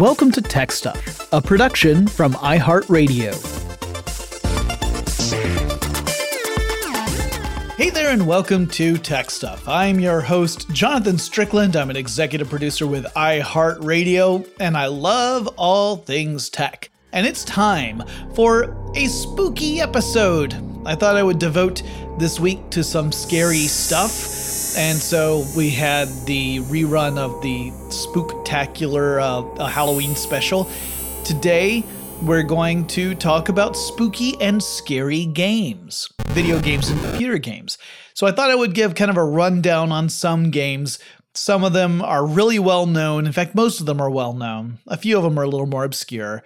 Welcome to Tech Stuff, a production from iHeartRadio. Hey there, and welcome to Tech Stuff. I'm your host, Jonathan Strickland. I'm an executive producer with iHeartRadio, and I love all things tech. And it's time for a spooky episode. I thought I would devote this week to some scary stuff and so we had the rerun of the spooktacular uh, Halloween special. Today, we're going to talk about spooky and scary games, video games and computer games. So I thought I would give kind of a rundown on some games. Some of them are really well known. In fact, most of them are well known. A few of them are a little more obscure.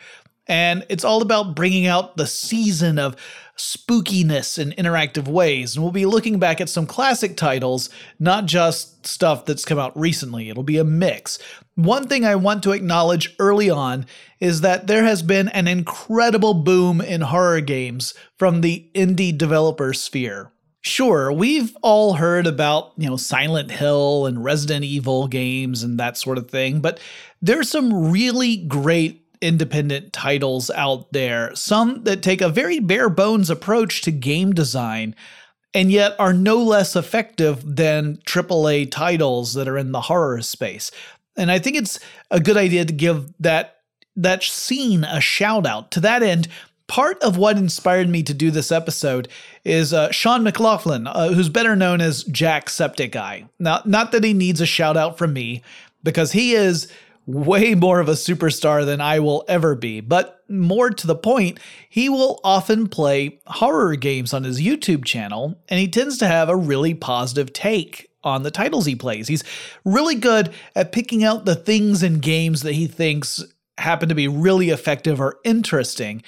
And it's all about bringing out the season of spookiness in interactive ways. And we'll be looking back at some classic titles, not just stuff that's come out recently. It'll be a mix. One thing I want to acknowledge early on is that there has been an incredible boom in horror games from the indie developer sphere. Sure, we've all heard about, you know, Silent Hill and Resident Evil games and that sort of thing, but there's some really great independent titles out there, some that take a very bare bones approach to game design and yet are no less effective than AAA titles that are in the horror space. And I think it's a good idea to give that that scene a shout out. To that end, part of what inspired me to do this episode is uh, Sean McLoughlin, uh, who's better known as Jacksepticeye. Now, not that he needs a shout out from me, because he is way more of a superstar than I will ever be. But more to the point, he will often play horror games on his YouTube channel, and he tends to have a really positive take on the titles he plays. He's really good at picking out the things in games that he thinks happen to be really effective or interesting,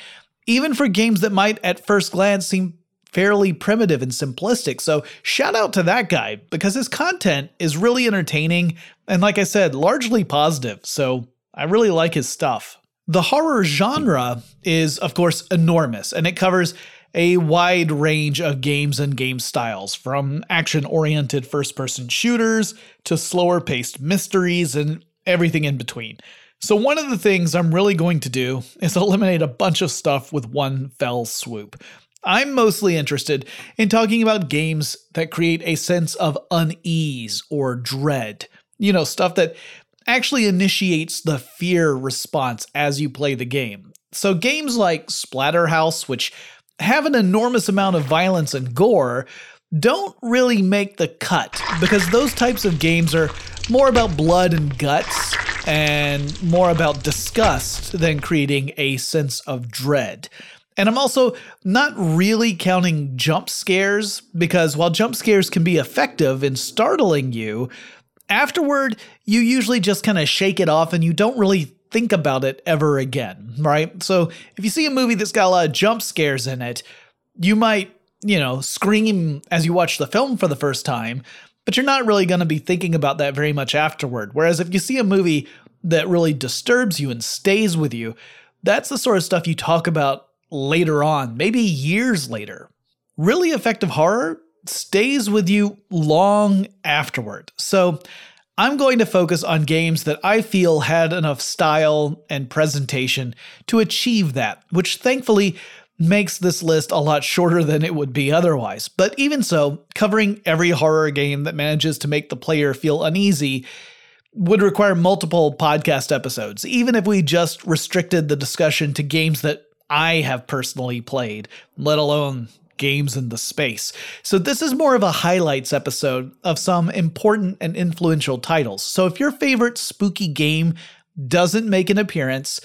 even for games that might at first glance seem fairly primitive and simplistic. So, shout out to that guy because his content is really entertaining and, like I said, largely positive. So, I really like his stuff. The horror genre is, of course, enormous and it covers a wide range of games and game styles, from action oriented first person shooters to slower paced mysteries and everything in between. So, one of the things I'm really going to do is eliminate a bunch of stuff with one fell swoop. I'm mostly interested in talking about games that create a sense of unease or dread. You know, stuff that actually initiates the fear response as you play the game. So, games like Splatterhouse, which have an enormous amount of violence and gore, don't really make the cut because those types of games are more about blood and guts and more about disgust than creating a sense of dread. And I'm also not really counting jump scares because while jump scares can be effective in startling you, afterward, you usually just kind of shake it off and you don't really think about it ever again, right? So if you see a movie that's got a lot of jump scares in it, you might, you know, scream as you watch the film for the first time, but you're not really going to be thinking about that very much afterward. Whereas if you see a movie that really disturbs you and stays with you, that's the sort of stuff you talk about later on, maybe years later. Really effective horror stays with you long afterward. So, I'm going to focus on games that I feel had enough style and presentation to achieve that, which thankfully makes this list a lot shorter than it would be otherwise. But even so, covering every horror game that manages to make the player feel uneasy would require multiple podcast episodes, even if we just restricted the discussion to games that I have personally played, let alone games in the space. So, this is more of a highlights episode of some important and influential titles. So, if your favorite spooky game doesn't make an appearance,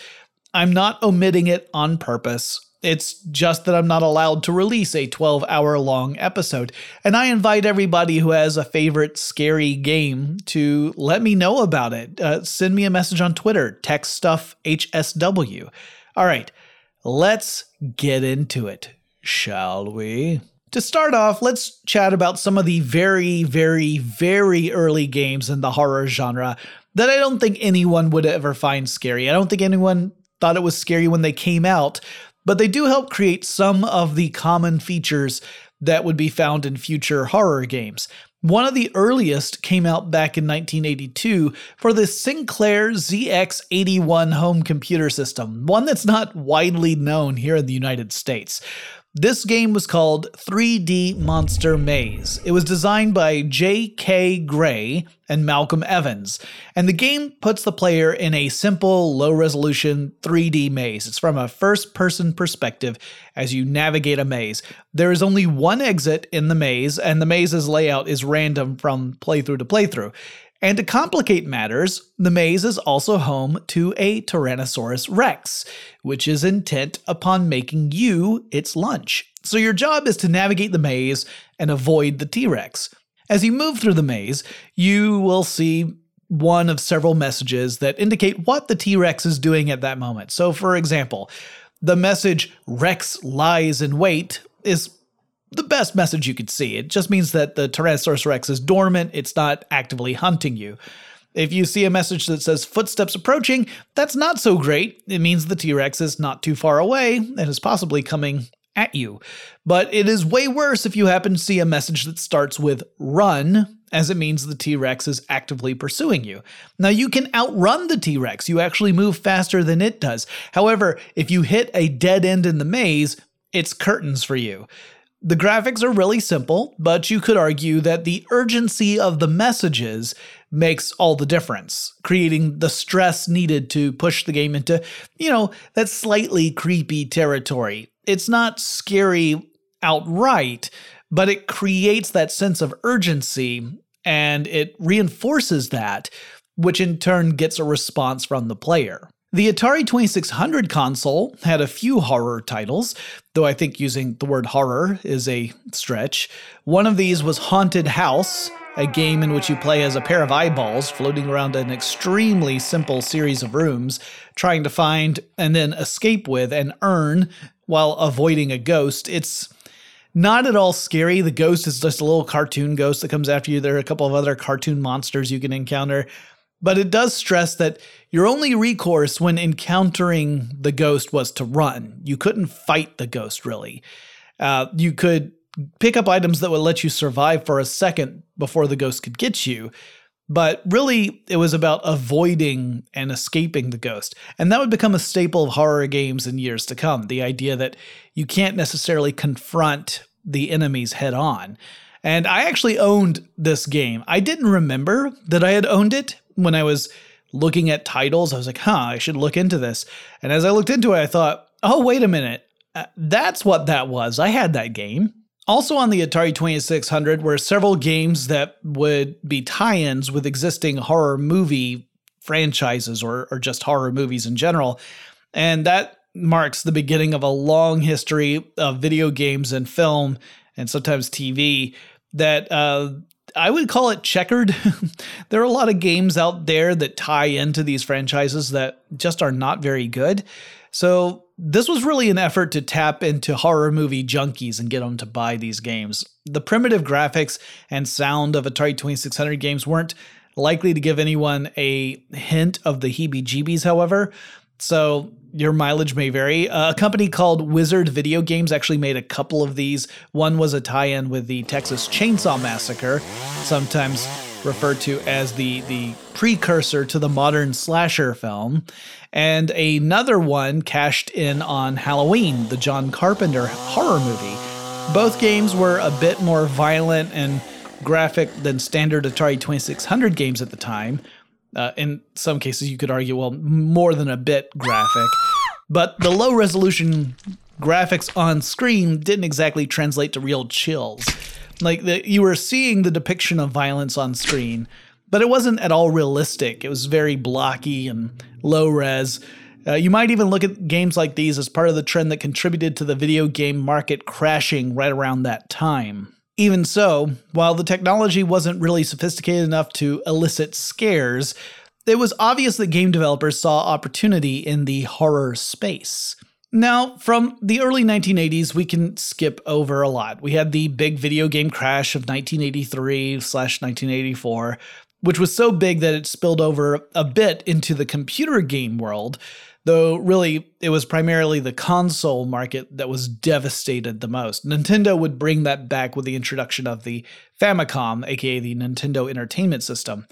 I'm not omitting it on purpose. It's just that I'm not allowed to release a 12 hour long episode. And I invite everybody who has a favorite scary game to let me know about it. Uh, send me a message on Twitter, TechStuffHSW. All right, Let's get into it, shall we? To start off, let's chat about some of the very, very, very early games in the horror genre that I don't think anyone would ever find scary. I don't think anyone thought it was scary when they came out, but they do help create some of the common features that would be found in future horror games. One of the earliest came out back in 1982 for the Sinclair ZX81 home computer system, one that's not widely known here in the United States. This game was called 3D Monster Maze. It was designed by J.K. Greye and Malcolm Evans, and the game puts the player in a simple, low resolution 3D maze. It's from a first person perspective as you navigate a maze. There is only one exit in the maze, and the maze's layout is random from playthrough to playthrough. And to complicate matters, the maze is also home to a Tyrannosaurus rex, which is intent upon making you its lunch. So your job is to navigate the maze and avoid the T Rex. As you move through the maze, you will see one of several messages that indicate what the T Rex is doing at that moment. So, for example, the message Rex lies in wait is the best message you could see. It just means that the Tyrannosaurus Rex is dormant, it's not actively hunting you. If you see a message that says footsteps approaching, that's not so great. It means the T Rex is not too far away and is possibly coming at you. But it is way worse if you happen to see a message that starts with run, as it means the T Rex is actively pursuing you. Now, you can outrun the T Rex, you actually move faster than it does. However, if you hit a dead end in the maze, it's curtains for you. The graphics are really simple, but you could argue that the urgency of the messages makes all the difference, creating the stress needed to push the game into, you know, that slightly creepy territory. It's not scary outright, but it creates that sense of urgency and it reinforces that, which in turn gets a response from the player. The Atari 2600 console had a few horror titles, though I think using the word horror is a stretch. One of these was Haunted House, a game in which you play as a pair of eyeballs floating around an extremely simple series of rooms, trying to find and then escape with an urn while avoiding a ghost. It's not at all scary. The ghost is just a little cartoon ghost that comes after you. There are a couple of other cartoon monsters you can encounter. But it does stress that your only recourse when encountering the ghost was to run. You couldn't fight the ghost, really. Uh, you could pick up items that would let you survive for a second before the ghost could get you. But really, it was about avoiding and escaping the ghost. And that would become a staple of horror games in years to come the idea that you can't necessarily confront the enemies head on. And I actually owned this game. I didn't remember that I had owned it when I was looking at titles. I was like, huh, I should look into this. And as I looked into it, I thought, oh, wait a minute. Uh, that's what that was. I had that game. Also on the Atari 2600 were several games that would be tie ins with existing horror movie franchises or, or just horror movies in general. And that marks the beginning of a long history of video games and film and sometimes TV that uh, I would call it checkered. there are a lot of games out there that tie into these franchises that just are not very good. So this was really an effort to tap into horror movie junkies and get them to buy these games. The primitive graphics and sound of Atari 2600 games weren't likely to give anyone a hint of the heebie jeebies, however. So your mileage may vary. Uh, a company called Wizard Video Games actually made a couple of these. One was a tie in with the Texas Chainsaw Massacre, sometimes referred to as the, the precursor to the modern slasher film and another one cashed in on Halloween, the John Carpenter horror movie. Both games were a bit more violent and graphic than standard Atari 2600 games at the time. Uh, in some cases, you could argue, well, more than a bit graphic. But the low resolution graphics on screen didn't exactly translate to real chills. Like the, you were seeing the depiction of violence on screen, but it wasn't at all realistic. It was very blocky and low res. Uh, you might even look at games like these as part of the trend that contributed to the video game market crashing right around that time. Even so, while the technology wasn't really sophisticated enough to elicit scares, it was obvious that game developers saw opportunity in the horror space. Now, from the early 1980s, we can skip over a lot. We had the big video game crash of 1983 slash 1984, which was so big that it spilled over a bit into the computer game world. Though really it was primarily the console market that was devastated the most. Nintendo would bring that back with the introduction of the Famicom, aka the Nintendo Entertainment System.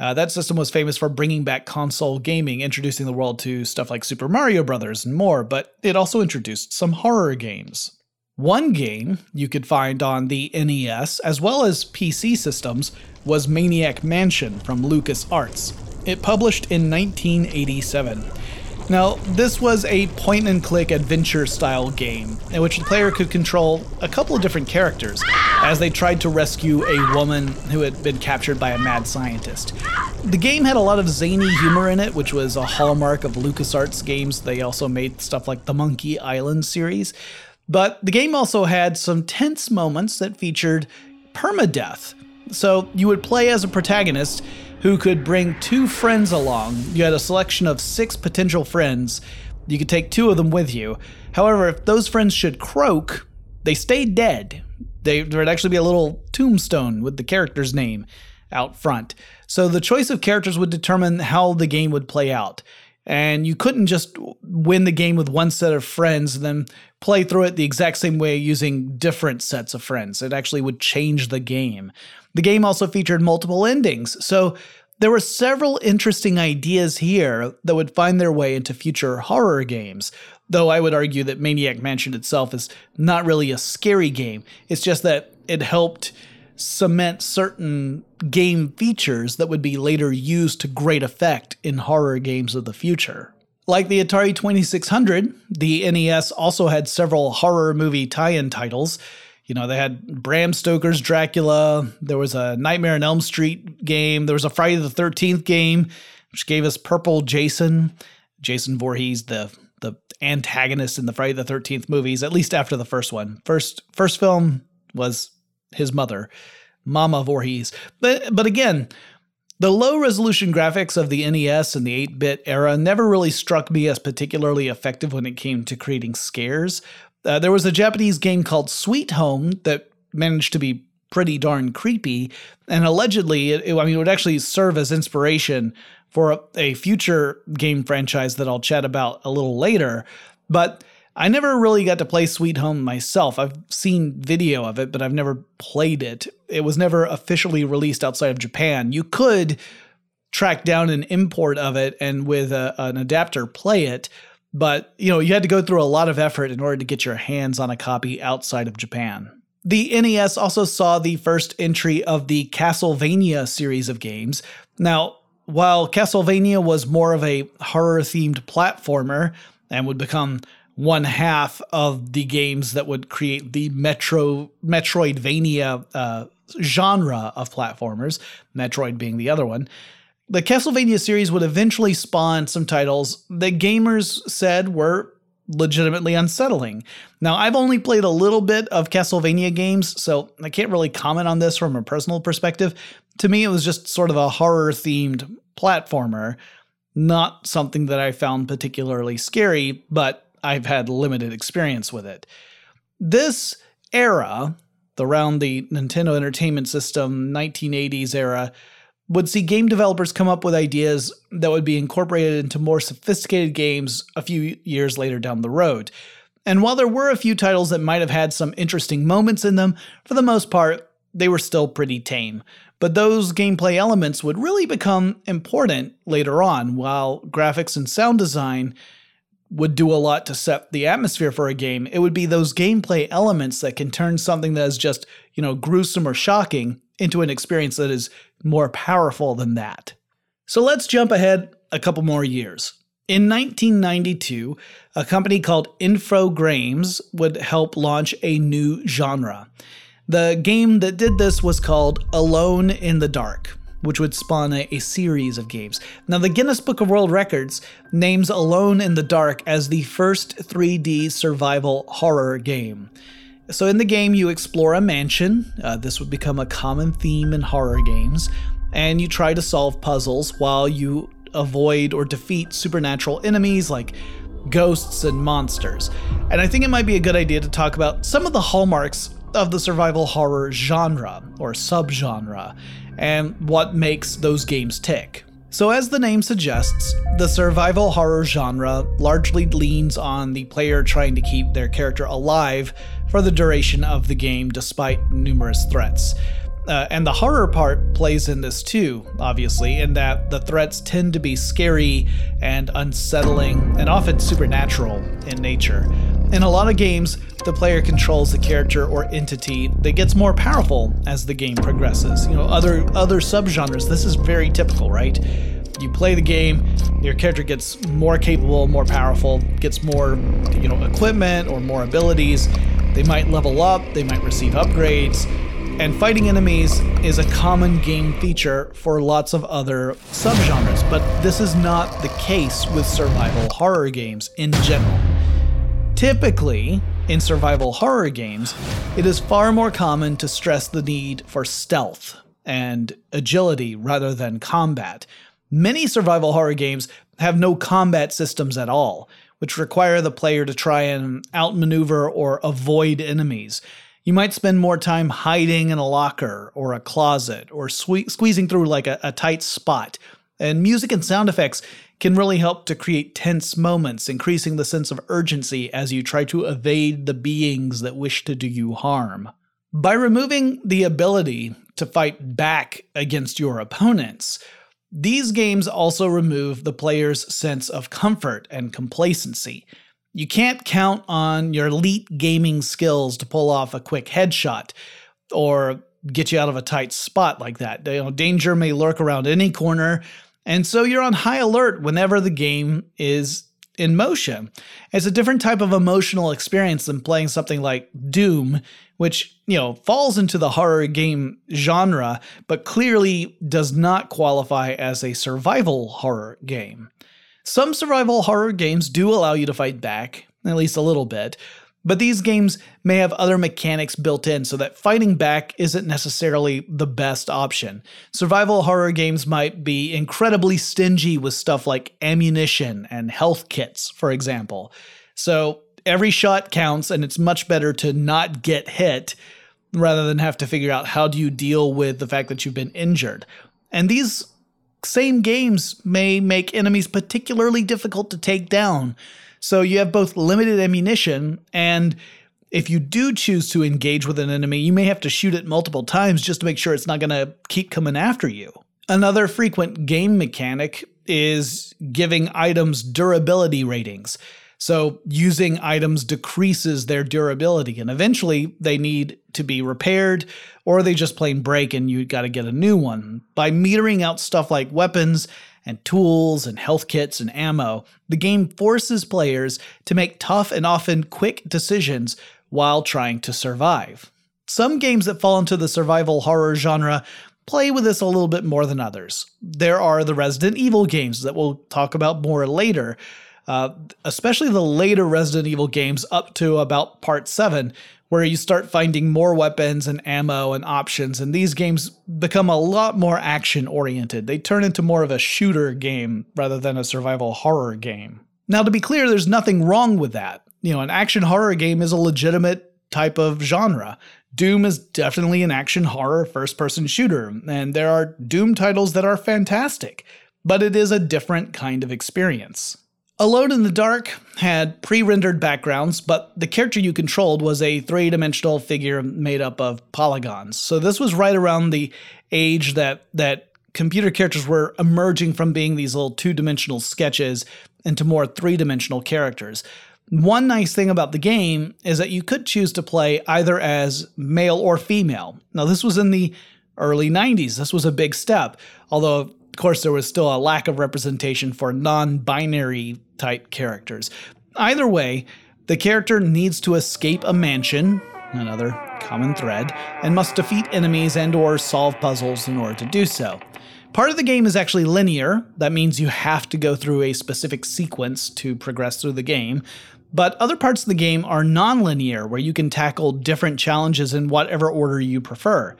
Uh, that system was famous for bringing back console gaming, introducing the world to stuff like Super Mario Brothers and more, but it also introduced some horror games. One game you could find on the NES as well as PC systems was Maniac Mansion from LucasArts. It published in 1987. Now, this was a point and click adventure style game in which the player could control a couple of different characters as they tried to rescue a woman who had been captured by a mad scientist. The game had a lot of zany humor in it, which was a hallmark of LucasArts games. They also made stuff like the Monkey Island series. But the game also had some tense moments that featured permadeath. So you would play as a protagonist who could bring two friends along. You had a selection of six potential friends. You could take two of them with you. However, if those friends should croak, they stay dead. They, there would actually be a little tombstone with the character's name out front. So the choice of characters would determine how the game would play out. And you couldn't just win the game with one set of friends and then play through it the exact same way using different sets of friends. It actually would change the game. The game also featured multiple endings, so there were several interesting ideas here that would find their way into future horror games. Though I would argue that Maniac Mansion itself is not really a scary game, it's just that it helped cement certain game features that would be later used to great effect in horror games of the future. Like the Atari 2600, the NES also had several horror movie tie in titles. You know, they had Bram Stoker's Dracula, there was a Nightmare on Elm Street game, there was a Friday the 13th game, which gave us Purple Jason, Jason Voorhees, the the antagonist in the Friday the 13th movies, at least after the first one. First first film was his mother, Mama Voorhees. But but again, the low resolution graphics of the NES and the 8 bit era never really struck me as particularly effective when it came to creating scares. Uh, there was a Japanese game called Sweet Home that managed to be pretty darn creepy, and allegedly, it, I mean, it would actually serve as inspiration for a, a future game franchise that I'll chat about a little later. But I never really got to play Sweet Home myself. I've seen video of it, but I've never played it. It was never officially released outside of Japan. You could track down an import of it and with a, an adapter play it, but you know, you had to go through a lot of effort in order to get your hands on a copy outside of Japan. The NES also saw the first entry of the Castlevania series of games. Now, while Castlevania was more of a horror themed platformer and would become one half of the games that would create the Metro Metroidvania uh, genre of platformers, Metroid being the other one. The Castlevania series would eventually spawn some titles that gamers said were legitimately unsettling. Now, I've only played a little bit of Castlevania games, so I can't really comment on this from a personal perspective. To me, it was just sort of a horror themed platformer, not something that I found particularly scary, but I've had limited experience with it. This era, around the Nintendo Entertainment System 1980s era, would see game developers come up with ideas that would be incorporated into more sophisticated games a few years later down the road. And while there were a few titles that might have had some interesting moments in them, for the most part, they were still pretty tame. But those gameplay elements would really become important later on, while graphics and sound design would do a lot to set the atmosphere for a game. It would be those gameplay elements that can turn something that is just, you know, gruesome or shocking into an experience that is more powerful than that. So let's jump ahead a couple more years. In 1992, a company called Infogrames would help launch a new genre. The game that did this was called Alone in the Dark which would spawn a, a, series of games. Now, the Guinness Book of World Records names Alone in the Dark as the first 3D survival horror game. So, in the game, you explore a mansion. Uh, this would become a common theme in horror games. And you try to solve puzzles while you avoid or defeat supernatural enemies like ghosts and monsters. And I think it might be a good idea to talk about some of the hallmarks of the survival horror genre or subgenre and what makes those games tick. So, as the name suggests, the survival horror genre largely leans on the player trying to keep their character alive for the duration of the game despite numerous threats. Uh, and the horror part plays in this too, obviously, in that the threats tend to be scary and unsettling and often supernatural in nature. In a lot of games, the player controls the character or entity that gets more powerful as the game progresses. You know, other other subgenres, this is very typical, right? You play the game, your character gets more capable, more powerful, gets more, you know, equipment or more abilities. They might level up, they might receive upgrades, and fighting enemies is a common game feature for lots of other subgenres, but this is not the case with survival horror games in general. Typically, in survival horror games, it is far more common to stress the need for stealth and agility rather than combat. Many survival horror games have no combat systems at all, which require the player to try and outmaneuver or avoid enemies. You might spend more time hiding in a locker or a closet or sque- squeezing through like a, a tight spot. And music and sound effects can really help to create tense moments, increasing the sense of urgency as you try to evade the beings that wish to do you harm. By removing the ability to fight back against your opponents, these games also remove the player's sense of comfort and complacency. You can't count on your elite gaming skills to pull off a quick headshot or get you out of a tight spot like that. You know, danger may lurk around any corner, and so you're on high alert whenever the game is in motion. It's a different type of emotional experience than playing something like Doom, which, you know, falls into the horror game genre, but clearly does not qualify as a survival horror game. Some survival horror games do allow you to fight back, at least a little bit, but these games may have other mechanics built in so that fighting back isn't necessarily the best option. Survival horror games might be incredibly stingy with stuff like ammunition and health kits, for example. So every shot counts, and it's much better to not get hit rather than have to figure out how do you deal with the fact that you've been injured. And these same games may make enemies particularly difficult to take down. So you have both limited ammunition and if you do choose to engage with an enemy, you may have to shoot it multiple times just to make sure it's not going to keep coming after you. Another frequent game mechanic is giving items durability ratings. So using items decreases their durability, and eventually they need to be repaired, or they just plain break and you got to get a new one. By metering out stuff like weapons and tools and health kits and ammo, the game forces players to make tough and often quick decisions while trying to survive. Some games that fall into the survival horror genre play with this a little bit more than others. There are the Resident Evil games that we'll talk about more later, uh, especially the later Resident Evil games up to about part 7, where you start finding more weapons and ammo and options, and these games become a lot more action oriented. They turn into more of a shooter game rather than a survival horror game. Now, to be clear, there's nothing wrong with that. You know, an action horror game is a legitimate type of genre. Doom is definitely an action horror first person shooter, and there are Doom titles that are fantastic, but it is a different kind of experience. Alone in the Dark had pre rendered backgrounds, but the character you controlled was a three dimensional figure made up of polygons. So this was right around the age that, that computer characters were emerging from being these little two dimensional sketches into more three dimensional characters. One nice thing about the game is that you could choose to play either as male or female. Now, this was in the early 90s. This was a big step, although course, there was still a lack of representation for non binary type characters. Either way, the character needs to escape a mansion, another common thread, and must defeat enemies and or solve puzzles in order to do so. Part of the game is actually linear, that means you have to go through a specific sequence to progress through the game, but other parts of the game are non-linear where you can tackle different challenges in whatever order you prefer.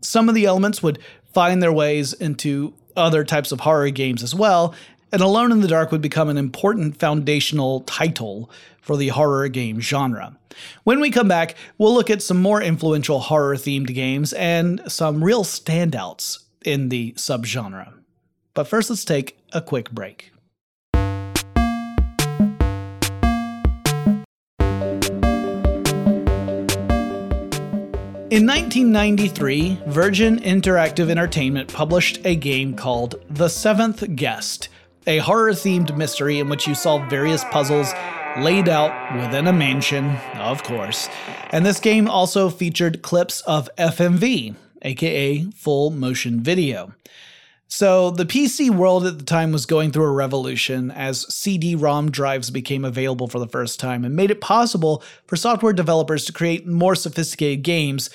Some of the elements would find their ways into other types of horror games as well, and Alone in the Dark would become an important foundational title for the horror game genre. When we come back, we'll look at some more influential horror themed games and some real standouts in the subgenre. But first, let's take a quick break. In 1993, Virgin Interactive Entertainment published a game called The Seventh Guest, a horror themed mystery in which you solve various puzzles laid out within a mansion, of course. And this game also featured clips of FMV, aka full motion video. So, the PC world at the time was going through a revolution as CD ROM drives became available for the first time and made it possible for software developers to create more sophisticated games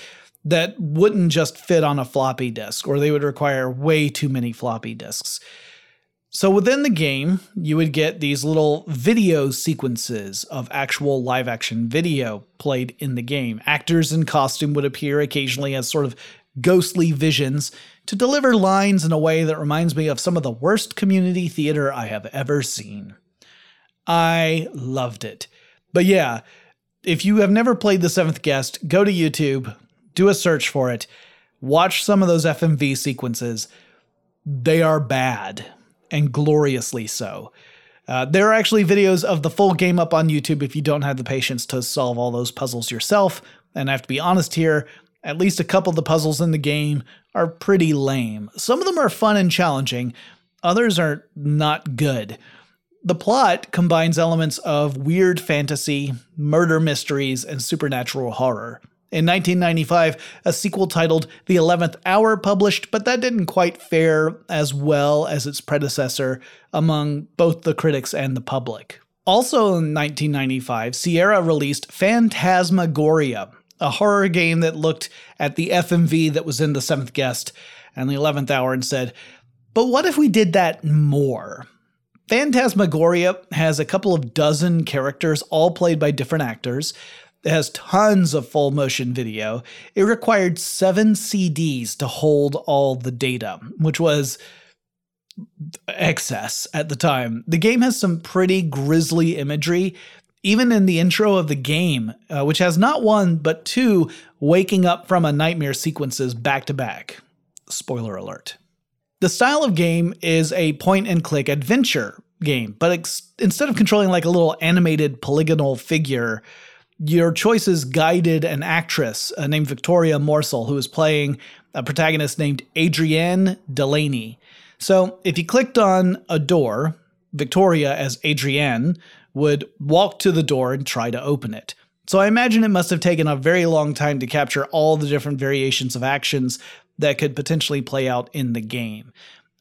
that wouldn't just fit on a floppy disk, or they would require way too many floppy disks. So, within the game, you would get these little video sequences of actual live action video played in the game. Actors in costume would appear occasionally as sort of ghostly visions to deliver lines in a way that reminds me of some of the worst community theater I have ever seen. I loved it. But yeah, if you have never played The Seventh Guest, go to YouTube, do a search for it, watch some of those FMV sequences. They are bad, and gloriously so. Uh, there are actually videos of the full game up on YouTube if you don't have the patience to solve all those puzzles yourself. And I have to be honest here, at least a couple of the puzzles in the game are pretty lame. Some of them are fun and challenging, others are not good. The plot combines elements of weird fantasy, murder mysteries, and supernatural horror. In 1995, a sequel titled The Eleventh Hour published, but that didn't quite fare as well as its predecessor among both the critics and the public. Also in 1995, Sierra released Phantasmagoria, a horror game that looked at the FMV that was in The Seventh Guest and The Eleventh Hour and said, but what if we did that more? Phantasmagoria has a couple of dozen characters, all played by different actors. It has tons of full motion video. It required seven CDs to hold all the data, which was excess at the time. The game has some pretty grisly imagery even in the intro of the game, uh, which has not one but two waking up from a nightmare sequences back to back. Spoiler alert. The style of game is a point and click adventure game, but ex- instead of controlling like a little animated polygonal figure, your choices guided an actress uh, named Victoria Morsell, who is playing a protagonist named Adrienne Delaney. So if you clicked on a door, Victoria as Adrienne would walk to the door and try to open it. So I imagine it must have taken a very long time to capture all the different variations of actions that could potentially play out in the game.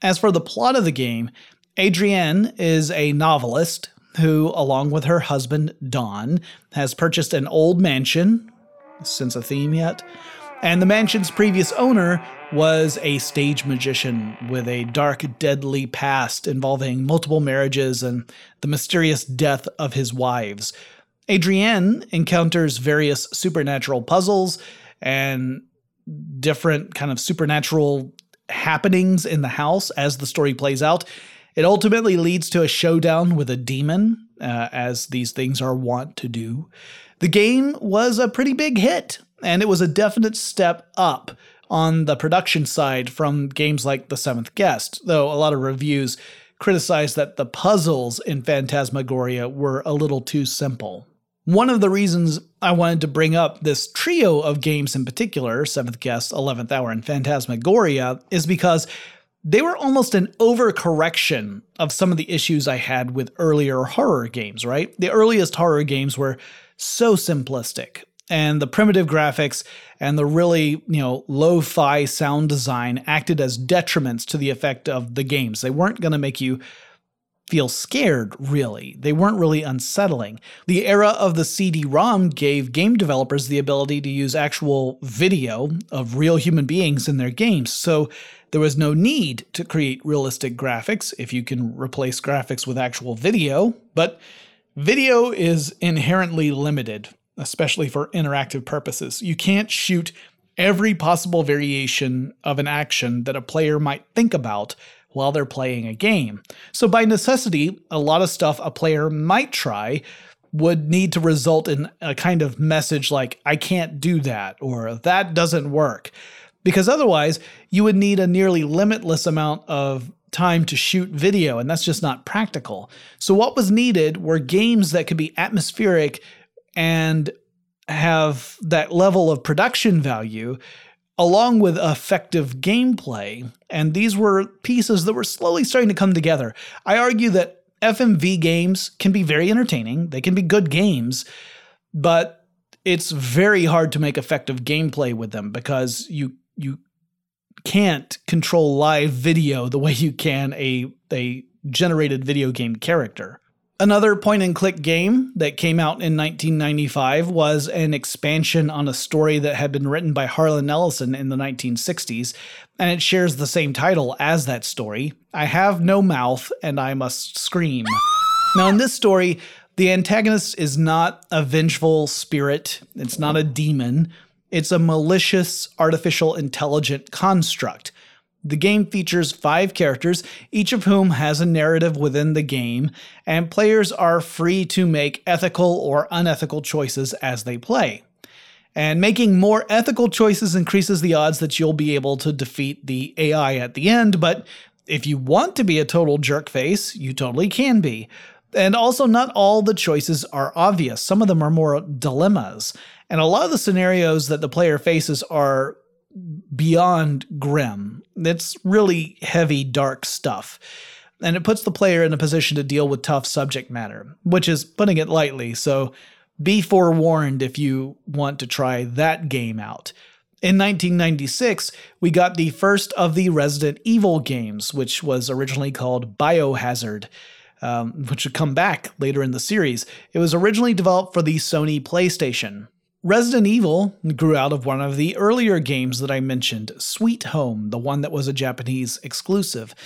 As for the plot of the game, Adrienne is a novelist who, along with her husband Don, has purchased an old mansion. Sense a theme yet? And the mansion's previous owner was a stage magician with a dark, deadly past involving multiple marriages and the mysterious death of his wives. Adrienne encounters various supernatural puzzles and different kind of supernatural happenings in the house as the story plays out. It ultimately leads to a showdown with a demon, uh, as these things are wont to do. The game was a pretty big hit, and it was a definite step up on the production side from games like The Seventh Guest, though a lot of reviews criticized that the puzzles in Phantasmagoria were a little too simple. One of the reasons I wanted to bring up this trio of games in particular, Seventh Guest, Eleventh Hour, and Phantasmagoria, is because they were almost an overcorrection of some of the issues I had with earlier horror games, right? The earliest horror games were so simplistic and the primitive graphics and the really, you know, lo-fi sound design acted as detriments to the effect of the games. They weren't going to make you feel scared, really. They weren't really unsettling. The era of the CD ROM gave game developers the ability to use actual video of real human beings in their games, so there was no need to create realistic graphics if you can replace graphics with actual video, but video is inherently limited especially for interactive purposes. You can't shoot every possible variation of an action that a player might think about while they're playing a game. So, by necessity, a lot of stuff a player might try would need to result in a kind of message like, I can't do that, or that doesn't work. Because otherwise, you would need a nearly limitless amount of time to shoot video, and that's just not practical. So, what was needed were games that could be atmospheric and have that level of production value along with effective gameplay. And these were pieces that were slowly starting to come together. I argue that FMV games can be very entertaining, they can be good games, but it's very hard to make effective gameplay with them because you you can't control live video the way you can a a generated video game character. Another point and click game that came out in 1995 was an expansion on a story that had been written by Harlan Ellison in the 1960s, and it shares the same title as that story I Have No Mouth and I Must Scream. Now, in this story, the antagonist is not a vengeful spirit, it's not a demon, it's a malicious, artificial, intelligent construct. The game features five characters, each of whom has a narrative within the game, and players are free to make ethical or unethical choices as they play. And making more ethical choices increases the odds that you'll be able to defeat the AI at the end, but if you want to be a total jerk face, you totally can be. And also, not all the choices are obvious. Some of them are more dilemmas. And a lot of the scenarios that the player faces are beyond grim. It's really heavy, dark stuff. And it puts the player in a position to deal with tough subject matter, which is putting it lightly. So be forewarned if you want to try that game out. In 1996, we got the first of the Resident Evil games, which was originally called Biohazard. Um, which would come back later in the series. It was originally developed for the Sony PlayStation. Resident Evil grew out of one of the earlier games that I mentioned, Sweet Home, the one that was a Japanese exclusive.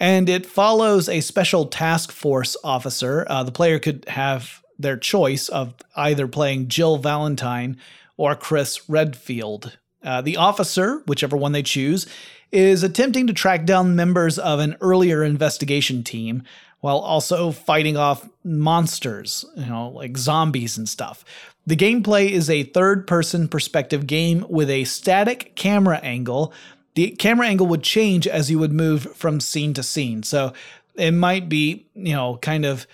And it follows a special task force officer. Uh, the player could have their choice of either playing Jill Valentine or Chris Redfield. Uh, the officer, whichever one they choose, is attempting to track down members of an earlier investigation team while also fighting off monsters, you know, like zombies and stuff. The gameplay is a third person perspective game with a static camera angle. The camera angle would change as you would move from scene to scene. So it might be, you know, kind of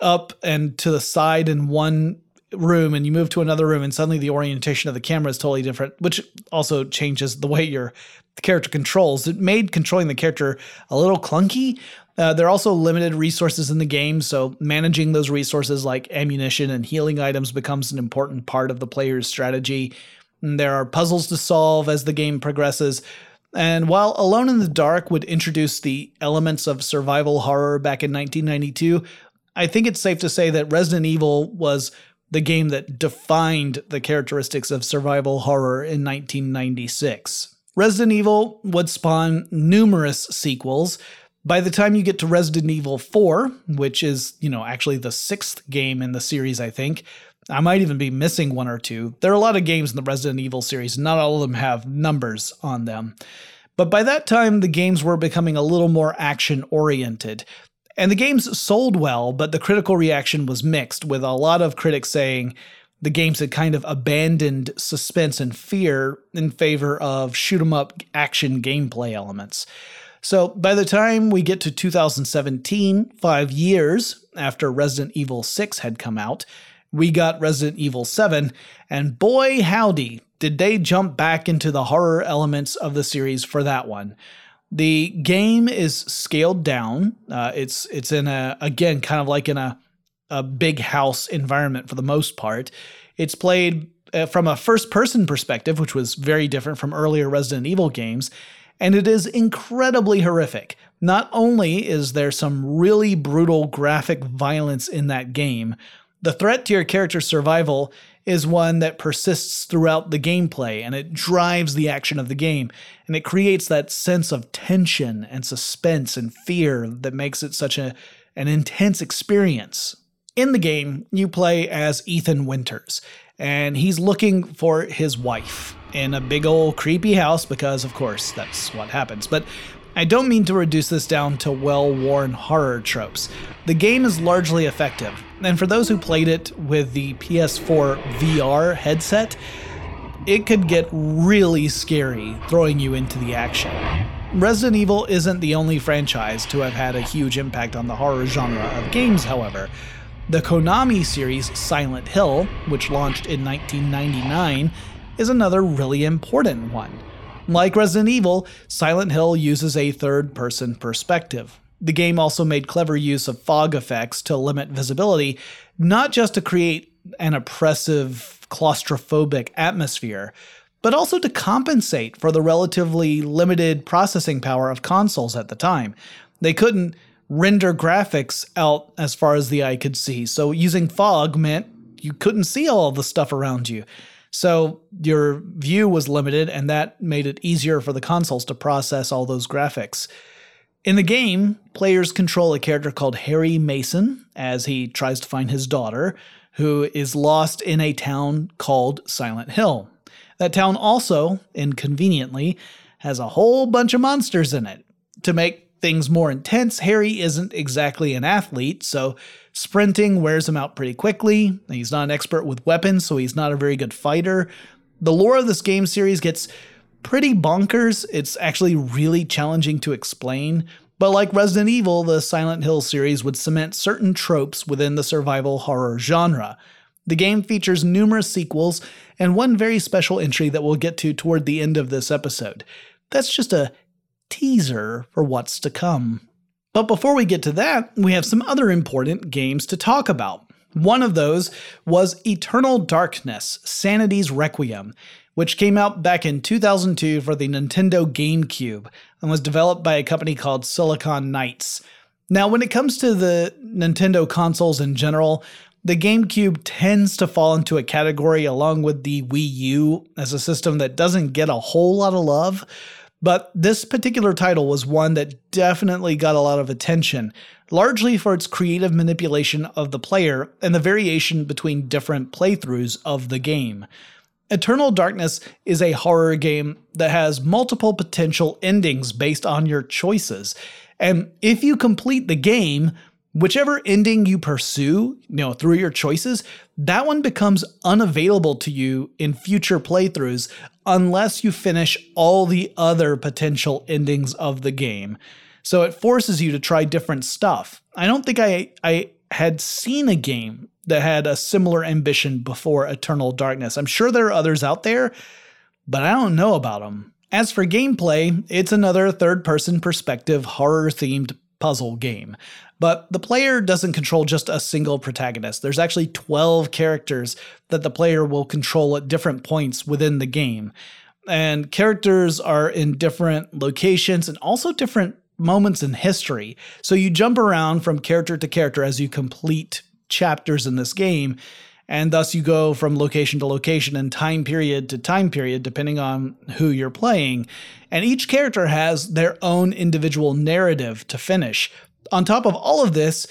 up and to the side in one room and you move to another room and suddenly the orientation of the camera is totally different, which also changes the way your character controls. It made controlling the character a little clunky, uh, there are also limited resources in the game, so managing those resources like ammunition and healing items becomes an important part of the player's strategy. And there are puzzles to solve as the game progresses. And while Alone in the Dark would introduce the elements of survival horror back in 1992, I think it's safe to say that Resident Evil was the game that defined the characteristics of survival horror in 1996. Resident Evil would spawn numerous sequels, by the time you get to Resident Evil 4, which is, you know, actually the sixth game in the series, I think, I might even be missing one or two. There are a lot of games in the Resident Evil series, not all of them have numbers on them. But by that time, the games were becoming a little more action oriented. And the games sold well, but the critical reaction was mixed, with a lot of critics saying the games had kind of abandoned suspense and fear in favor of shoot 'em up action gameplay elements. So by the time we get to 2017, five years after Resident Evil 6 had come out, we got Resident Evil 7, and boy howdy, did they jump back into the horror elements of the series for that one. The game is scaled down. Uh, it's it's in a again kind of like in a a big house environment for the most part. It's played uh, from a first person perspective, which was very different from earlier Resident Evil games, and it is incredibly horrific. Not only is there some really brutal graphic violence in that game, the threat to your character's survival is one that persists throughout the gameplay and it drives the action of the game and it creates that sense of tension and suspense and fear that makes it such a an intense experience. In the game, you play as Ethan Winters and he's looking for his wife in a big old creepy house because, of course, that's what happens. But I don't mean to reduce this down to well worn horror tropes. The game is largely effective, and for those who played it with the PS4 VR headset, it could get really scary throwing you into the action. Resident Evil isn't the only franchise to have had a huge impact on the horror genre of games, however. The Konami series Silent Hill, which launched in 1999, is another really important one. Like Resident Evil, Silent Hill uses a third person perspective. The game also made clever use of fog effects to limit visibility, not just to create an oppressive, claustrophobic atmosphere, but also to compensate for the relatively limited processing power of consoles at the time. They couldn't render graphics out as far as the eye could see, so using fog meant you couldn't see all the stuff around you. So your view was limited, and that made it easier for the consoles to process all those graphics. In the game, players control a character called Harry Mason as he tries to find his daughter, who is lost in a town called Silent Hill. That town also, inconveniently, has a whole bunch of monsters in it. To make things more intense, Harry isn't exactly an athlete, so sprinting wears him out pretty quickly. He's not an expert with weapons, so he's not a very good fighter. The lore of this game series gets pretty bonkers. It's actually really challenging to explain. But like Resident Evil, the Silent Hill series would cement certain tropes within the survival horror genre. The game features numerous sequels and one very special entry that we'll get to toward the end of this episode. That's just a teaser for what's to come. But before we get to that, we have some other important games to talk about. One of those was Eternal Darkness Sanity's Requiem, which came out back in 2002 for the Nintendo GameCube and was developed by a company called Silicon Knights. Now, when it comes to the Nintendo consoles in general, the GameCube tends to fall into a category along with the Wii U as a system that doesn't get a whole lot of love. But this particular title was one that definitely got a lot of attention, largely for its creative manipulation of the player and the variation between different playthroughs of the game. Eternal Darkness is a horror game that has multiple potential endings based on your choices. And if you complete the game, whichever ending you pursue, you know, through your choices, that one becomes unavailable to you in future playthroughs unless you finish all the other potential endings of the game. So it forces you to try different stuff. I don't think I I had seen a game that had a similar ambition before Eternal Darkness. I'm sure there are others out there, but I don't know about them. As for gameplay, it's another third person perspective horror themed puzzle game. But the player doesn't control just a single protagonist. There's actually 12 characters that the player will control at different points within the game. And characters are in different locations and also different moments in history. So you jump around from character to character as you complete chapters in this game. And thus you go from location to location and time period to time period, depending on who you're playing. And each character has their own individual narrative to finish. On top of all of this,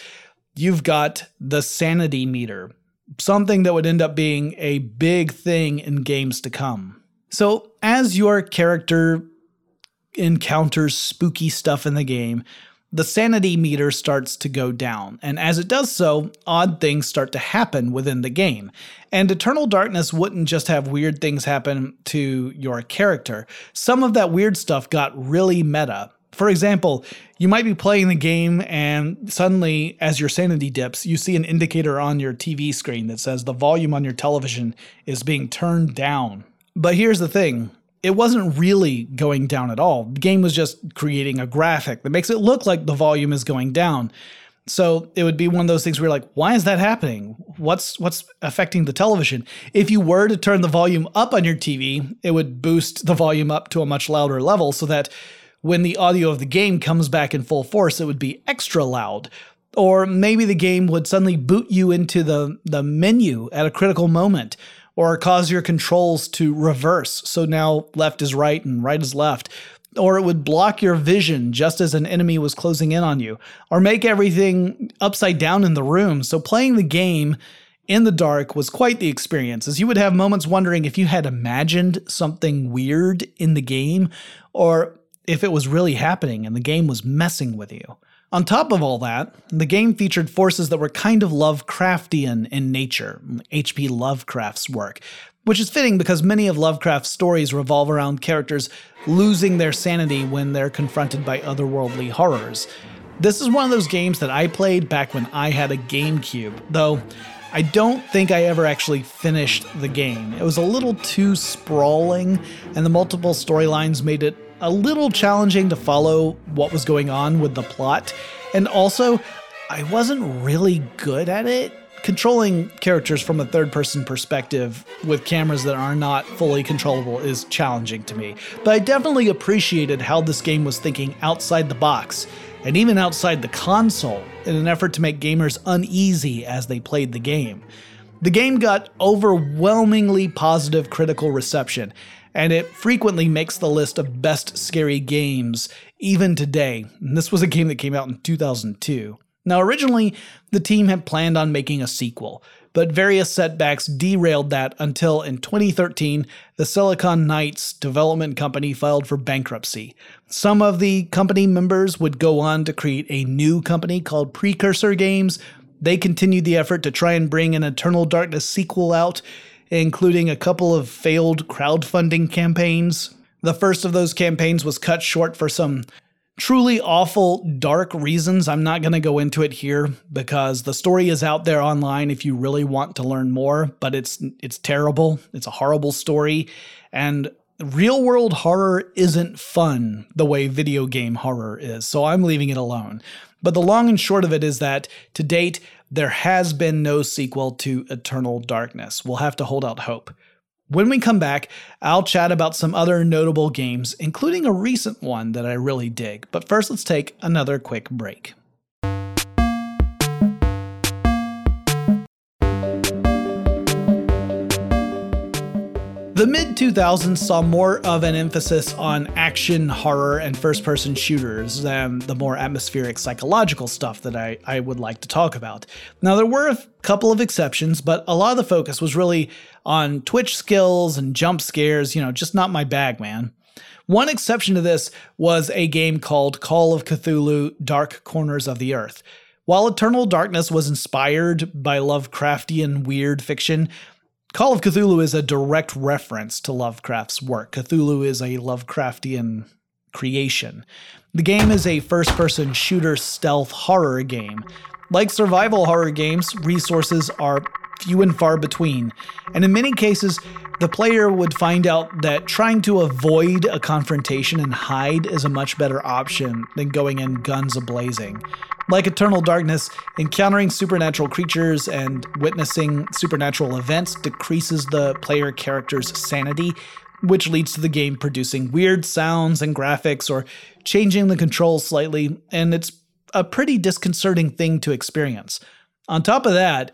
you've got the sanity meter, something that would end up being a big thing in games to come. So, as your character encounters spooky stuff in the game, the sanity meter starts to go down, and as it does so, odd things start to happen within the game. And Eternal Darkness wouldn't just have weird things happen to your character, some of that weird stuff got really meta. For example, you might be playing the game and suddenly, as your sanity dips, you see an indicator on your TV screen that says the volume on your television is being turned down. But here's the thing it wasn't really going down at all. The game was just creating a graphic that makes it look like the volume is going down. So it would be one of those things where you're like, why is that happening? What's what's affecting the television? If you were to turn the volume up on your TV, it would boost the volume up to a much louder level so that when the audio of the game comes back in full force, it would be extra loud. Or maybe the game would suddenly boot you into the, the menu at a critical moment, or cause your controls to reverse. So now left is right and right is left. Or it would block your vision just as an enemy was closing in on you, or make everything upside down in the room. So playing the game in the dark was quite the experience, as you would have moments wondering if you had imagined something weird in the game, or if it was really happening and the game was messing with you. On top of all that, the game featured forces that were kind of Lovecraftian in nature, H.P. Lovecraft's work, which is fitting because many of Lovecraft's stories revolve around characters losing their sanity when they're confronted by otherworldly horrors. This is one of those games that I played back when I had a GameCube, though I don't think I ever actually finished the game. It was a little too sprawling, and the multiple storylines made it a little challenging to follow what was going on with the plot. And also, I wasn't really good at it. Controlling characters from a third person perspective with cameras that are not fully controllable is challenging to me. But I definitely appreciated how this game was thinking outside the box and even outside the console in an effort to make gamers uneasy as they played the game. The game got overwhelmingly positive critical reception, and it frequently makes the list of best scary games even today. And this was a game that came out in 2002. Now, originally, the team had planned on making a sequel, but various setbacks derailed that until in 2013, the Silicon Knights development company filed for bankruptcy. Some of the company members would go on to create a new company called Precursor Games. They continued the effort to try and bring an Eternal Darkness sequel out, including a couple of failed crowdfunding campaigns. The first of those campaigns was cut short for some truly awful, dark reasons. I'm not going to go into it here because the story is out there online if you really want to learn more, but it's it's terrible. It's a horrible story and real world horror isn't fun the way video game horror is. So I'm leaving it alone. But the long and short of it is that to date there has been no sequel to Eternal Darkness. We'll have to hold out hope. When we come back, I'll chat about some other notable games, including a recent one that I really dig. But first, let's take another quick break. The mid 2000s saw more of an emphasis on action, horror, and first person shooters than the more atmospheric psychological stuff that I, I would like to talk about. Now, there were a couple of exceptions, but a lot of the focus was really on twitch skills and jump scares, you know, just not my bag, man. One exception to this was a game called Call of Cthulhu Dark Corners of the Earth. While Eternal Darkness was inspired by Lovecraftian weird fiction, Call of Cthulhu is a direct reference to Lovecraft's work. Cthulhu is a Lovecraftian creation. The game is a first person shooter stealth horror game. Like survival horror games, resources are few and far between, and in many cases, the player would find out that trying to avoid a confrontation and hide is a much better option than going in guns a blazing. Like Eternal Darkness, encountering supernatural creatures and witnessing supernatural events decreases the player character's sanity, which leads to the game producing weird sounds and graphics or changing the controls slightly, and it's a pretty disconcerting thing to experience. On top of that,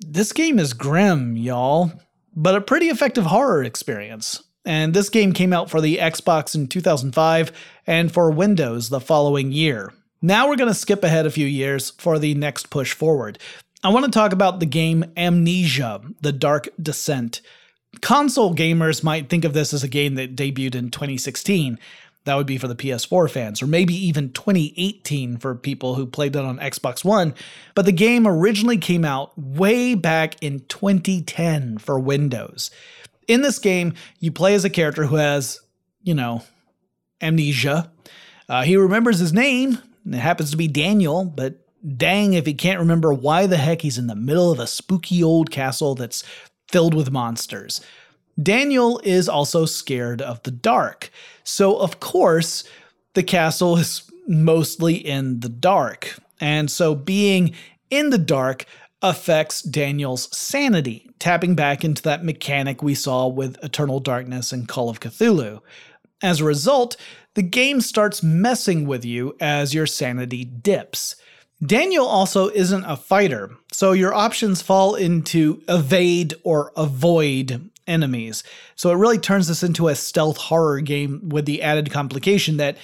this game is grim, y'all, but a pretty effective horror experience. And this game came out for the Xbox in 2005 and for Windows the following year. Now we're going to skip ahead a few years for the next push forward. I want to talk about the game Amnesia The Dark Descent. Console gamers might think of this as a game that debuted in 2016. That would be for the PS4 fans, or maybe even 2018 for people who played it on Xbox One. But the game originally came out way back in 2010 for Windows. In this game, you play as a character who has, you know, amnesia. Uh, he remembers his name, it happens to be Daniel, but dang if he can't remember why the heck he's in the middle of a spooky old castle that's filled with monsters. Daniel is also scared of the dark. So, of course, the castle is mostly in the dark. And so, being in the dark affects Daniel's sanity, tapping back into that mechanic we saw with Eternal Darkness and Call of Cthulhu. As a result, the game starts messing with you as your sanity dips. Daniel also isn't a fighter, so your options fall into evade or avoid enemies. So it really turns this into a stealth horror game with the added complication that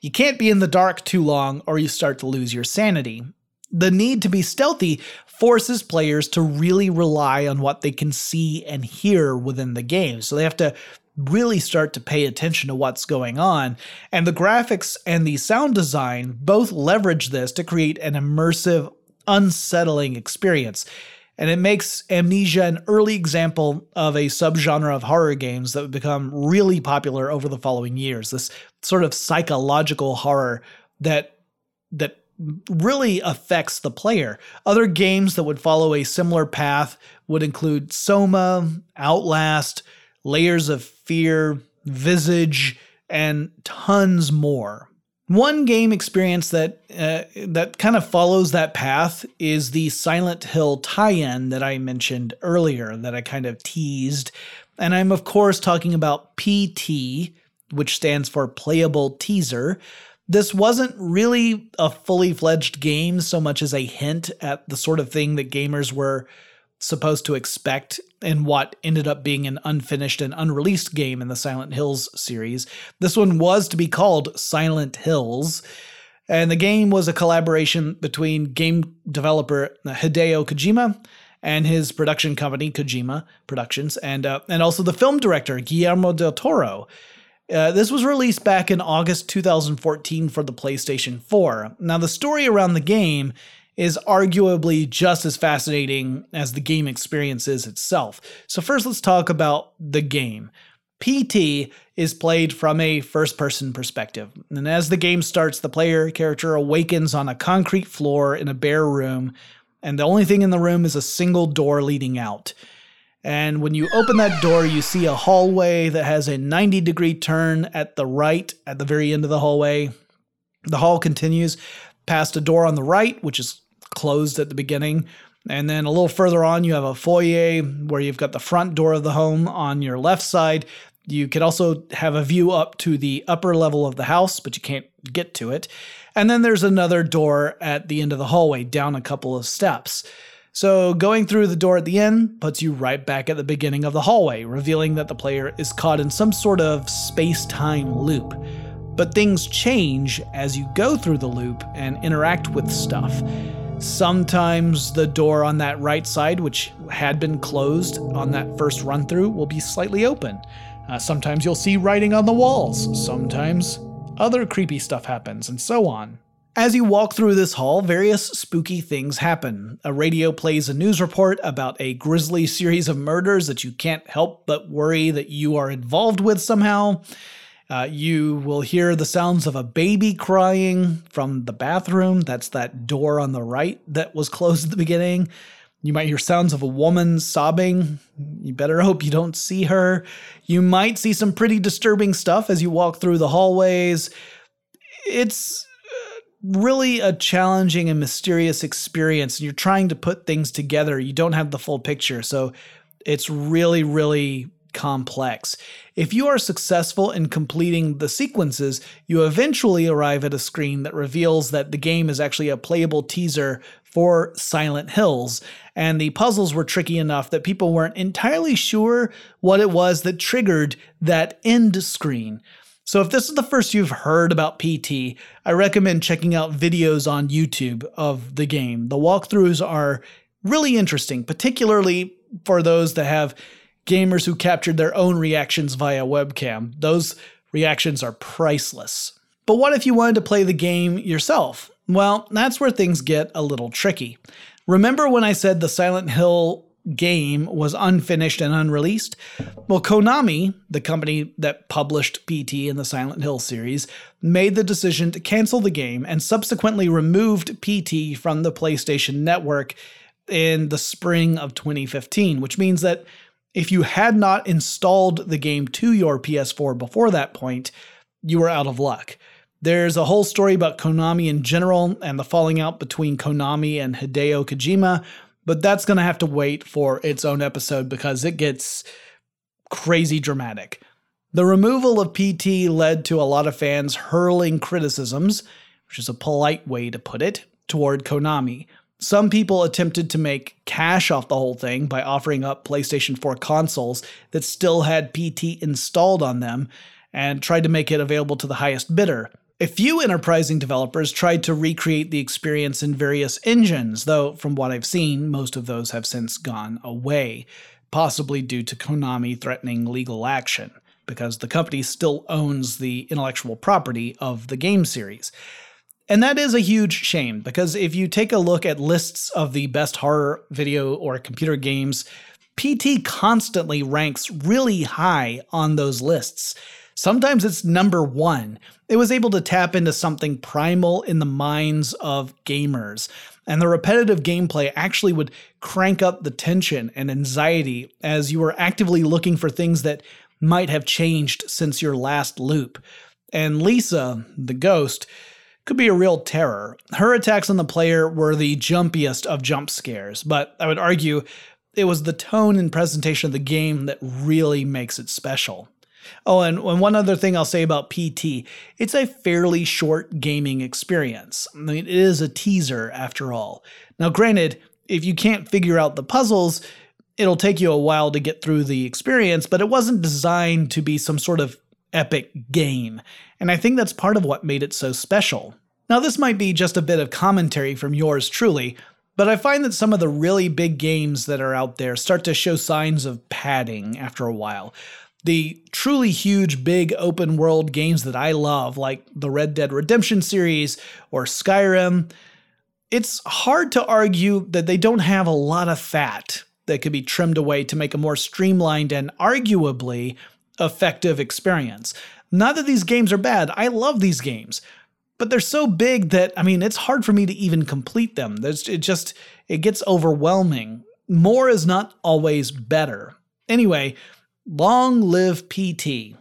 you can't be in the dark too long or you start to lose your sanity. The need to be stealthy forces players to really rely on what they can see and hear within the game. So they have to really start to pay attention to what's going on. And the graphics and the sound design both leverage this to create an immersive, unsettling experience. And it makes Amnesia an early example of a subgenre of horror games that would become really popular over the following years. This sort of psychological horror that that really affects the player. Other games that would follow a similar path would include Soma, Outlast, Layers of Fear, Visage, and tons more. One game experience that uh, that kind of follows that path is the Silent Hill tie-in that I mentioned earlier that I kind of teased. And I'm of course talking about PT, which stands for playable teaser. This wasn't really a fully fledged game so much as a hint at the sort of thing that gamers were supposed to expect in what ended up being an unfinished and unreleased game in the Silent Hills series. This one was to be called Silent Hills. And the game was a collaboration between game developer Hideo Kojima and his production company Kojima Productions, and uh, and also the film director Guillermo del Toro. Uh, this was released back in August 2014 for the PlayStation 4. Now, the story around the game is arguably just as fascinating as the game experience is itself. So, first, let's talk about the game. PT is played from a first person perspective, and as the game starts, the player character awakens on a concrete floor in a bare room, and the only thing in the room is a single door leading out. And when you open that door, you see a hallway that has a 90 degree turn at the right at the very end of the hallway. The hall continues past a door on the right, which is closed at the beginning. And then a little further on, you have a foyer where you've got the front door of the home on your left side. You could also have a view up to the upper level of the house, but you can't get to it. And then there's another door at the end of the hallway, down a couple of steps. So going through the door at the end puts you right back at the beginning of the hallway, revealing that the player is caught in some sort of space time loop. But things change as you go through the loop and interact with stuff. Sometimes the door on that right side, which had been closed on that first run through, will be slightly open. Uh, sometimes you'll see writing on the walls. Sometimes other creepy stuff happens, and so on. As you walk through this hall, various spooky things happen. A radio plays a news report about a grisly series of murders that you can't help but worry that you are involved with somehow. Uh, you will hear the sounds of a baby crying from the bathroom. That's that door on the right that was closed at the beginning. You might hear sounds of a woman sobbing. You better hope you don't see her. You might see some pretty disturbing stuff as you walk through the hallways. It's uh, really a challenging and mysterious experience. And you're trying to put things together. You don't have the full picture. So it's really, really complex. If you are successful in completing the sequences, you eventually arrive at a screen that reveals that the game is actually a playable teaser for Silent Hills, and the puzzles were tricky enough that people weren't entirely sure what it was that triggered that end screen. So, if this is the first you've heard about PT, I recommend checking out videos on YouTube of the game. The walkthroughs are really interesting, particularly for those that have gamers who captured their own reactions via webcam. Those reactions are priceless. But what if you wanted to play the game yourself? Well, that's where things get a little tricky. Remember when I said the Silent Hill game was unfinished and unreleased? Well, Konami, the company that published PT in the Silent Hill series, made the decision to cancel the game and subsequently removed PT from the PlayStation Network in the spring of 2015, which means that if you had not installed the game to your PS4 before that point, you were out of luck. There's a whole story about Konami in general and the falling out between Konami and Hideo Kojima, but that's going to have to wait for its own episode because it gets crazy dramatic. The removal of PT led to a lot of fans hurling criticisms, which is a polite way to put it, toward Konami. Some people attempted to make cash off the whole thing by offering up PlayStation 4 consoles that still had PT installed on them and tried to make it available to the highest bidder. A few enterprising developers tried to recreate the experience in various engines, though from what I've seen, most of those have since gone away, possibly due to Konami threatening legal action. because the company still owns the intellectual property of the game series. And that is a huge shame because if you take a look at lists of the best horror video or computer games, PT constantly ranks really high on those lists. Sometimes it's number one. It was able to tap into something primal in the minds of gamers. And the repetitive gameplay actually would crank up the tension and anxiety as you were actively looking for things that might have changed since your last loop. And Lisa, the ghost, could be a real terror. Her attacks on the player were the jumpiest of jump scares, but I would argue it was the tone and presentation of the game that really makes it special. Oh, and, one other thing I'll say about PT it's a fairly short gaming experience. I mean, it is a teaser after all. Now, granted, if you can't figure out the puzzles, it'll take you a while to get through the experience, but it wasn't designed to be some sort of epic game. And I think that's part of what made it so special. Now, this might be just a bit of commentary from yours truly, but I find that some of the really big games that are out there start to show signs of padding after a while. The truly huge, big open world games that I love, like the Red Dead Redemption series or Skyrim, it's hard to argue that they don't have a lot of fat that could be trimmed away to make a more streamlined and arguably effective experience. Not that these games are bad, I love these games, but they're so big that I mean it's hard for me to even complete them. There's it just it gets overwhelming. More is not always better. Anyway, long live PT.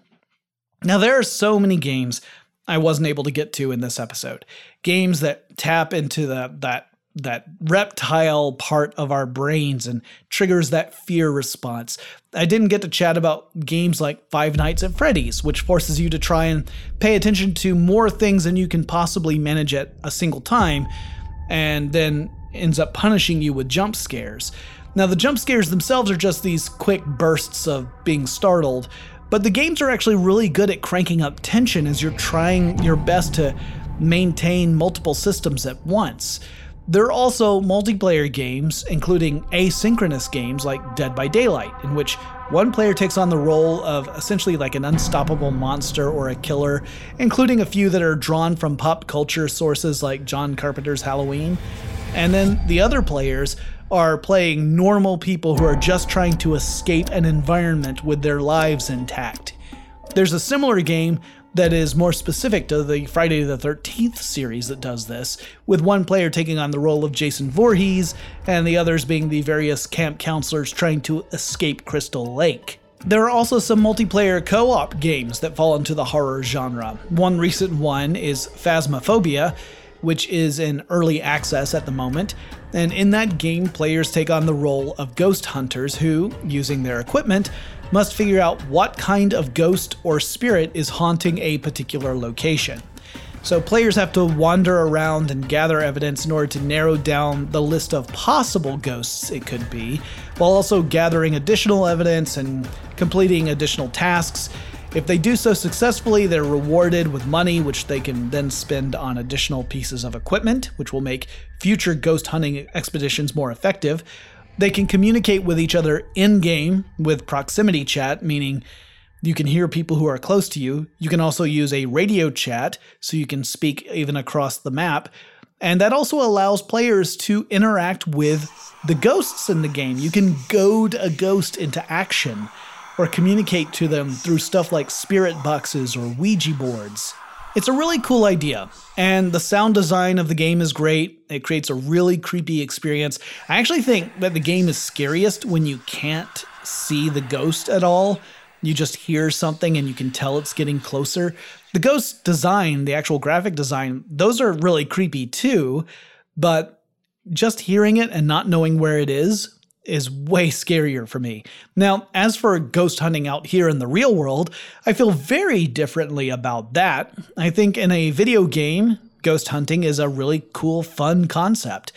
Now there are so many games I wasn't able to get to in this episode. Games that tap into the that that reptile part of our brains and triggers that fear response. I didn't get to chat about games like Five Nights at Freddy's, which forces you to try and pay attention to more things than you can possibly manage at a single time, and then ends up punishing you with jump scares. Now, the jump scares themselves are just these quick bursts of being startled, but the games are actually really good at cranking up tension as you're trying your best to maintain multiple systems at once. There are also multiplayer games, including asynchronous games like Dead by Daylight, in which one player takes on the role of essentially like an unstoppable monster or a killer, including a few that are drawn from pop culture sources like John Carpenter's Halloween. And then the other players are playing normal people who are just trying to escape an environment with their lives intact. There's a similar game that is more specific to the Friday the 13th series that does this, with one player taking on the role of Jason Voorhees and the others being the various camp counselors trying to escape Crystal Lake. There are also some multiplayer co op games that fall into the horror genre. One recent one is Phasmophobia, which is in early access at the moment. And in that game, players take on the role of ghost hunters who, using their equipment, must figure out what kind of ghost or spirit is haunting a particular location. So players have to wander around and gather evidence in order to narrow down the list of possible ghosts it could be, while also gathering additional evidence and completing additional tasks. If they do so successfully, they're rewarded with money, which they can then spend on additional pieces of equipment, which will make future ghost hunting expeditions more effective. They can communicate with each other in game with proximity chat, meaning you can hear people who are close to you. You can also use a radio chat so you can speak even across the map. And that also allows players to interact with the ghosts in the game. You can goad a ghost into action or communicate to them through stuff like spirit boxes or Ouija boards. It's a really cool idea, and the sound design of the game is great. It creates a really creepy experience. I actually think that the game is scariest when you can't see the ghost at all. You just hear something and you can tell it's getting closer. The ghost design, the actual graphic design, those are really creepy too, but just hearing it and not knowing where it is is way scarier for me. Now, as for ghost hunting out here in the real world, I feel very differently about that. I think in a video game, ghost hunting is a really cool, fun concept.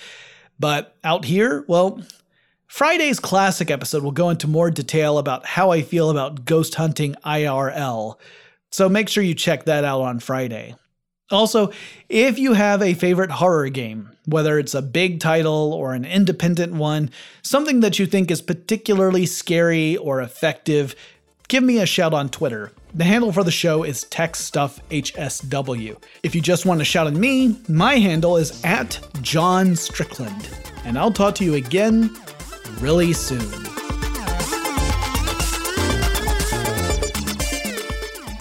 But out here, well, Friday's classic episode will go into more detail about how I feel about ghost hunting IRL. So make sure you check that out on Friday. Also, if you have a favorite horror game, whether it's a big title or an independent one, something that you think is particularly scary or effective, give me a shout on Twitter. The handle for the show is TechStuffHSW. If you just want to shout at me, my handle is at John Strickland. And I'll talk to you again really soon.